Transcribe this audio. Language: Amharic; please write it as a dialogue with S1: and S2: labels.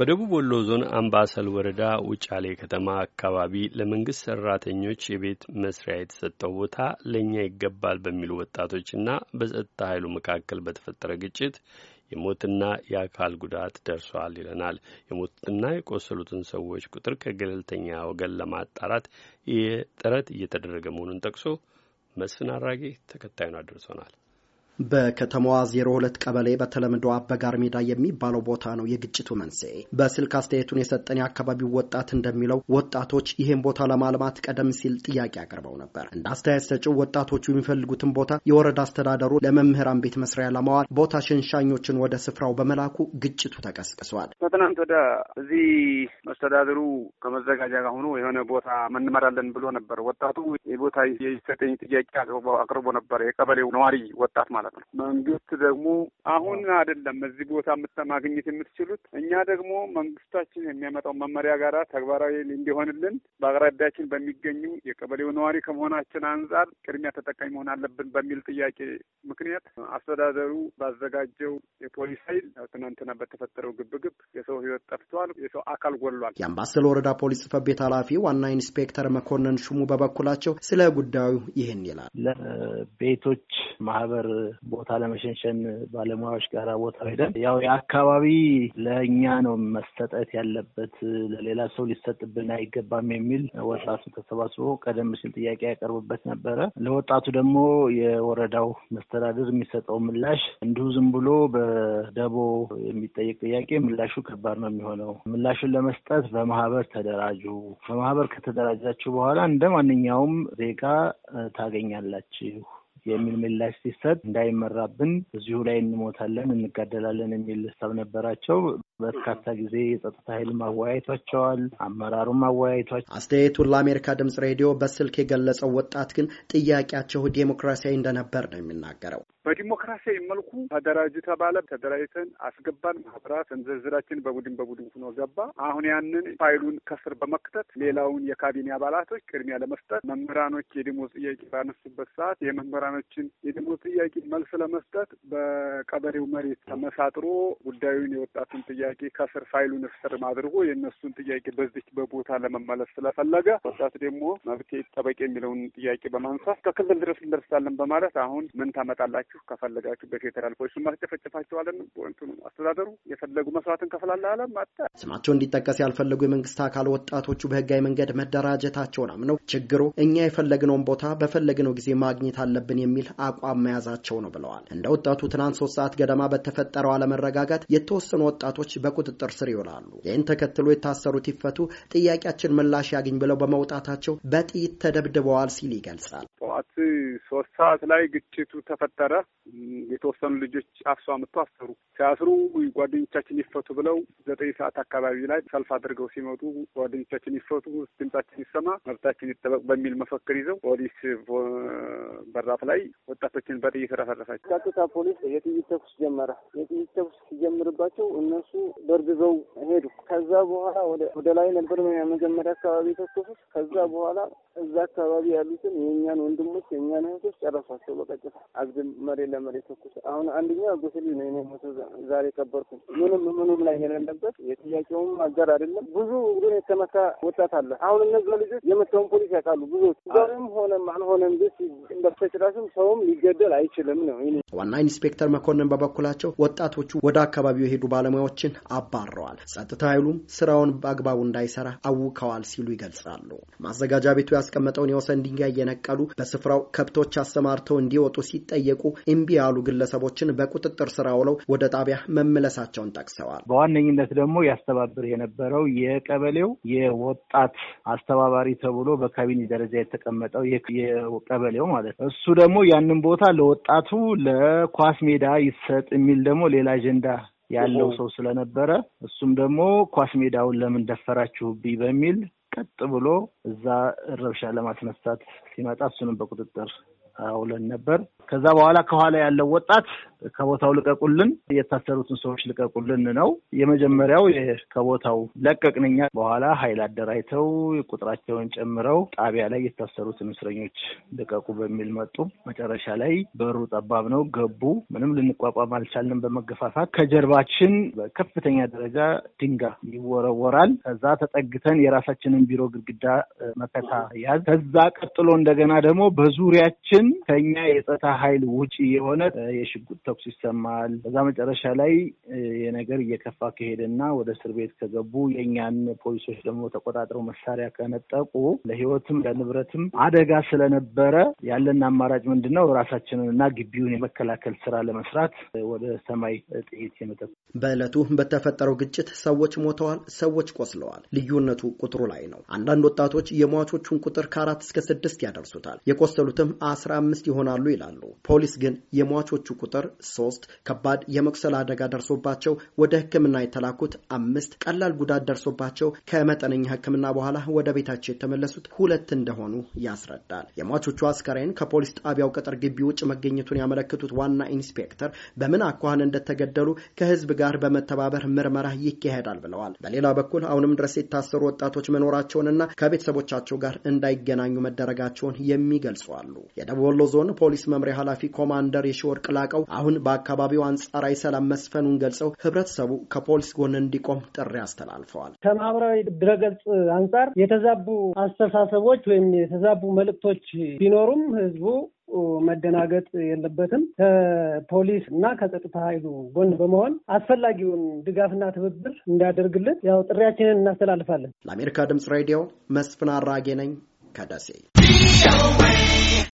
S1: በደቡብ ወሎ ዞን አምባሰል ወረዳ ውጫሌ ከተማ አካባቢ ለመንግስት ሰራተኞች የቤት መስሪያ የተሰጠው ቦታ ለእኛ ይገባል በሚሉ ወጣቶችና በጸጥታ ኃይሉ መካከል በተፈጠረ ግጭት የሞትና የአካል ጉዳት ደርሷል ይለናል። የሞትና የቆሰሉትን ሰዎች ቁጥር ከገለልተኛ ወገን ለማጣራት ጥረት እየተደረገ መሆኑን ጠቅሶ መስፍን አራጌ ተከታዩን አድርሶናል።
S2: በከተማዋ ዜሮ ሁለት ቀበሌ በተለምዶ አበጋር ሜዳ የሚባለው ቦታ ነው የግጭቱ መንስኤ። በስልክ አስተያየቱን የሰጠን የአካባቢው ወጣት እንደሚለው ወጣቶች ይህን ቦታ ለማልማት ቀደም ሲል ጥያቄ አቅርበው ነበር። እንደ አስተያየት ሰጪው ወጣቶቹ የሚፈልጉትን ቦታ የወረዳ አስተዳደሩ ለመምህራን ቤት መስሪያ ለማዋል ቦታ ሸንሻኞችን ወደ ስፍራው በመላኩ ግጭቱ ተቀስቅሷል።
S3: ከትናንት ወደ እዚህ መስተዳድሩ ከመዘጋጃ ጋር ሆኖ የሆነ ቦታ እንመራለን ብሎ ነበር። ወጣቱ የቦታ የሰጠኝ ጥያቄ አቅርቦ ነበር። የቀበሌው ነዋሪ ወጣት ማለት ነው። መንግስት ደግሞ አሁን አይደለም እዚህ ቦታ ማግኘት የምትችሉት እኛ ደግሞ መንግስታችን የሚያመጣው መመሪያ ጋራ ተግባራዊ እንዲሆንልን በአቅራቢያችን በሚገኙ የቀበሌው ነዋሪ ከመሆናችን አንጻር ቅድሚያ ተጠቃሚ መሆን አለብን በሚል ጥያቄ ምክንያት አስተዳደሩ ባዘጋጀው የፖሊስ ኃይል ትናንትና በተፈጠረው ግብግብ የሰው ሕይወት ጠፍቷል፣ የሰው አካል ጎሏል።
S2: የአምባሰል ወረዳ ፖሊስ ጽሕፈት ቤት ኃላፊ ዋና ኢንስፔክተር መኮንን ሹሙ በበኩላቸው ስለ ጉዳዩ ይህን ይላል።
S4: ለቤቶች ማህበር ቦታ ለመሸንሸን ባለሙያዎች ጋር ቦታ ሄደን ያው የአካባቢ ለእኛ ነው መሰጠት ያለበት ለሌላ ሰው ሊሰጥብን አይገባም የሚል ወጣቱ ተሰባስቦ ቀደም ሲል ጥያቄ ያቀርብበት ነበረ። ለወጣቱ ደግሞ የወረዳው መስተዳድር የሚሰጠው ምላሽ እንዲሁ ዝም ብሎ በደቦ የሚጠየቅ ጥያቄ ምላሹ ከባድ ነው የሚሆነው። ምላሹን ለመስጠት በማህበር ተደራጁ። በማህበር ከተደራጃችሁ በኋላ እንደ ማንኛውም ዜጋ ታገኛላችሁ የሚል ምላሽ ሲሰጥ እንዳይመራብን እዚሁ ላይ እንሞታለን፣ እንጋደላለን የሚል ሀሳብ ነበራቸው። በርካታ ጊዜ የጸጥታ ኃይል ማወያየቷቸዋል፣ አመራሩም ማወያየቷቸው።
S2: አስተያየቱን ለአሜሪካ ድምጽ ሬዲዮ በስልክ የገለጸው ወጣት ግን ጥያቄያቸው ዴሞክራሲያዊ እንደነበር ነው የሚናገረው።
S3: በዲሞክራሲያዊ መልኩ ተደራጁ ተባለ። ተደራጅተን አስገባን። ማህበራት እንዝርዝራችን በቡድን በቡድን ሆኖ ገባ። አሁን ያንን ፋይሉን ከስር በመክተት ሌላውን የካቢኔ አባላቶች ቅድሚያ ለመስጠት መምህራኖች የደሞዝ ጥያቄ ባነሱበት ሰዓት የመምህራኖችን የደሞዝ ጥያቄ መልስ ለመስጠት በቀበሌው መሬት ተመሳጥሮ ጉዳዩን የወጣቱን ጥያቄ ከስር ፋይሉን ስር አድርጎ የእነሱን ጥያቄ በዚች በቦታ ለመመለስ ስለፈለገ ወጣት ደግሞ መብቴ ጠበቅ የሚለውን ጥያቄ በማንሳት ከክልል ድረስ እንደርሳለን በማለት አሁን ምን ታመጣላችሁ ከፈለጋችሁ በፌዴራል ፖሊሱ ማስጨፈጨፋቸዋለን። እንትኑ አስተዳደሩ የፈለጉ መስዋዕት እንከፍላለን አለ ማጣ
S2: ስማቸው እንዲጠቀስ ያልፈለጉ የመንግስት አካል ወጣቶቹ በህጋዊ መንገድ መደራጀታቸውን አምነው ችግሩ እኛ የፈለግነውን ቦታ በፈለግነው ጊዜ ማግኘት አለብን የሚል አቋም መያዛቸው ነው ብለዋል። እንደ ወጣቱ ትናንት ሶስት ሰዓት ገደማ በተፈጠረው አለመረጋጋት የተወሰኑ ወጣቶች በቁጥጥር ስር ይውላሉ። ይህን ተከትሎ የታሰሩት ይፈቱ፣ ጥያቄያችን ምላሽ ያግኝ ብለው በመውጣታቸው በጥይት ተደብድበዋል ሲል ይገልጻል።
S3: ጠዋት ሶስት ሰዓት ላይ ግጭቱ ተፈጠረ። የተወሰኑ ልጆች አፍሶ አምጥቶ አሰሩ። ሲያስሩ ጓደኞቻችን ይፈቱ ብለው ዘጠኝ ሰዓት አካባቢ ላይ ሰልፍ አድርገው ሲመጡ ጓደኞቻችን ይፈቱ፣ ድምጻችን ይሰማ፣ መብታችን ይጠበቅ በሚል መፈክር ይዘው ፖሊስ በራፍ ላይ ወጣቶችን በጥይት ረፈረፋቸው።
S5: ፖሊስ የጥይት ተኩስ ጀመረ። የጥይት ተኩስ ሲጀምርባቸው እነሱ በርግዘው ሄዱ። ከዛ በኋላ ወደ ላይ ነበር መጀመሪያ አካባቢ የተኮሱት። ከዛ በኋላ እዛ አካባቢ ያሉትን የእኛን ወንድሞች የእኛን እህቶች ጨረሷቸው በቀጥታ አግድም መሬት ለመሬት ተኩስ። አሁን አንደኛ ጎስሊ ነው የኔ ሞቶ ዛሬ ቀበርኩ። ምንም ምኑም ላይ የሌለበት የጥያቄውም አጋር አይደለም። ብዙ ግን የተመታ ወጣት አለ። አሁን እነዛ ልጆች የመታውን ፖሊስ ያውቃሉ። ብዙዎች ዛሬም ሆነም አልሆነም ቤት በተጭራሽም ሰውም ሊገደል አይችልም ነው።
S2: ዋና ኢንስፔክተር መኮንን በበኩላቸው ወጣቶቹ ወደ አካባቢው የሄዱ ባለሙያዎችን አባረዋል፣ ጸጥታ ኃይሉም ስራውን በአግባቡ እንዳይሰራ አውከዋል ሲሉ ይገልጻሉ። ማዘጋጃ ቤቱ ያስቀመጠውን የወሰን ድንጋይ እየነቀሉ በስፍራው ከብቶች አሰማርተው እንዲወጡ ሲጠየቁ እምቢ ያሉ ግለሰቦችን በቁጥጥር ስር አውለው ወደ ጣቢያ መመለሳቸውን ጠቅሰዋል።
S4: በዋነኝነት ደግሞ ያስተባብር የነበረው የቀበሌው የወጣት አስተባባሪ ተብሎ በካቢኔ ደረጃ የተቀመጠው የቀበሌው ማለት ነው። እሱ ደግሞ ያንን ቦታ ለወጣቱ ለኳስ ሜዳ ይሰጥ የሚል ደግሞ ሌላ አጀንዳ ያለው ሰው ስለነበረ እሱም ደግሞ ኳስ ሜዳውን ለምን ደፈራችሁብኝ በሚል ቀጥ ብሎ እዛ ረብሻ ለማስነሳት ሲመጣ እሱንም በቁጥጥር አውለን ነበር። ከዛ በኋላ ከኋላ ያለው ወጣት ከቦታው ልቀቁልን፣ የታሰሩትን ሰዎች ልቀቁልን ነው የመጀመሪያው። ከቦታው ለቀቅን እኛ። በኋላ ኃይል አደራጅተው ቁጥራቸውን ጨምረው ጣቢያ ላይ የታሰሩትን እስረኞች ልቀቁ በሚል መጡ። መጨረሻ ላይ በሩ ጠባብ ነው ገቡ። ምንም ልንቋቋም አልቻልንም። በመገፋፋት ከጀርባችን በከፍተኛ ደረጃ ድንጋይ ይወረወራል። ከዛ ተጠግተን የራሳችንን ቢሮ ግድግዳ መከታ ያዝ። ከዛ ቀጥሎ እንደገና ደግሞ በዙሪያችን ከኛ የጸጥታ ኃይል ውጪ የሆነ የሽጉጥ ተኩስ ይሰማል። ከዛ መጨረሻ ላይ የነገር እየከፋ ከሄደና ወደ እስር ቤት ከገቡ የእኛን ፖሊሶች ደግሞ ተቆጣጥረው መሳሪያ ከነጠቁ ለሕይወትም ለንብረትም አደጋ ስለነበረ ያለን አማራጭ ምንድን ነው? ራሳችንን እና ግቢውን የመከላከል ስራ ለመስራት ወደ ሰማይ ጥይት የመጠ
S2: በዕለቱ በተፈጠረው ግጭት ሰዎች ሞተዋል፣ ሰዎች ቆስለዋል። ልዩነቱ ቁጥሩ ላይ ነው። አንዳንድ ወጣቶች የሟቾቹን ቁጥር ከአራት እስከ ስድስት ያደርሱታል፣ የቆሰሉትም አስራ አምስት ይሆናሉ ይላሉ። ፖሊስ ግን የሟቾቹ ቁጥር ሶስት፣ ከባድ የመቁሰል አደጋ ደርሶባቸው ወደ ሕክምና የተላኩት አምስት፣ ቀላል ጉዳት ደርሶባቸው ከመጠነኛ ሕክምና በኋላ ወደ ቤታቸው የተመለሱት ሁለት እንደሆኑ ያስረዳል። የሟቾቹ አስከሬን ከፖሊስ ጣቢያው ቅጥር ግቢ ውጭ መገኘቱን ያመለክቱት ዋና ኢንስፔክተር በምን አኳኋን እንደተገደሉ ከህዝብ ጋር በመተባበር ምርመራ ይካሄዳል ብለዋል። በሌላ በኩል አሁንም ድረስ የታሰሩ ወጣቶች መኖራቸውንና ከቤተሰቦቻቸው ጋር እንዳይገናኙ መደረጋቸውን የሚገልጹ አሉ። ወሎ ዞን ፖሊስ መምሪያ ኃላፊ ኮማንደር የሺወርቅ ላቀው አሁን በአካባቢው አንጻራዊ ሰላም መስፈኑን ገልጸው ህብረተሰቡ ከፖሊስ ጎን እንዲቆም ጥሪ አስተላልፈዋል።
S6: ከማህበራዊ ድረገጽ አንጻር የተዛቡ አስተሳሰቦች ወይም የተዛቡ መልእክቶች ቢኖሩም ህዝቡ መደናገጥ የለበትም። ከፖሊስ እና ከጸጥታ ኃይሉ ጎን በመሆን አስፈላጊውን ድጋፍና ትብብር እንዲያደርግልን ያው ጥሪያችንን እናስተላልፋለን።
S2: ለአሜሪካ ድምፅ ሬዲዮ መስፍን አራጌ ነኝ ከደሴ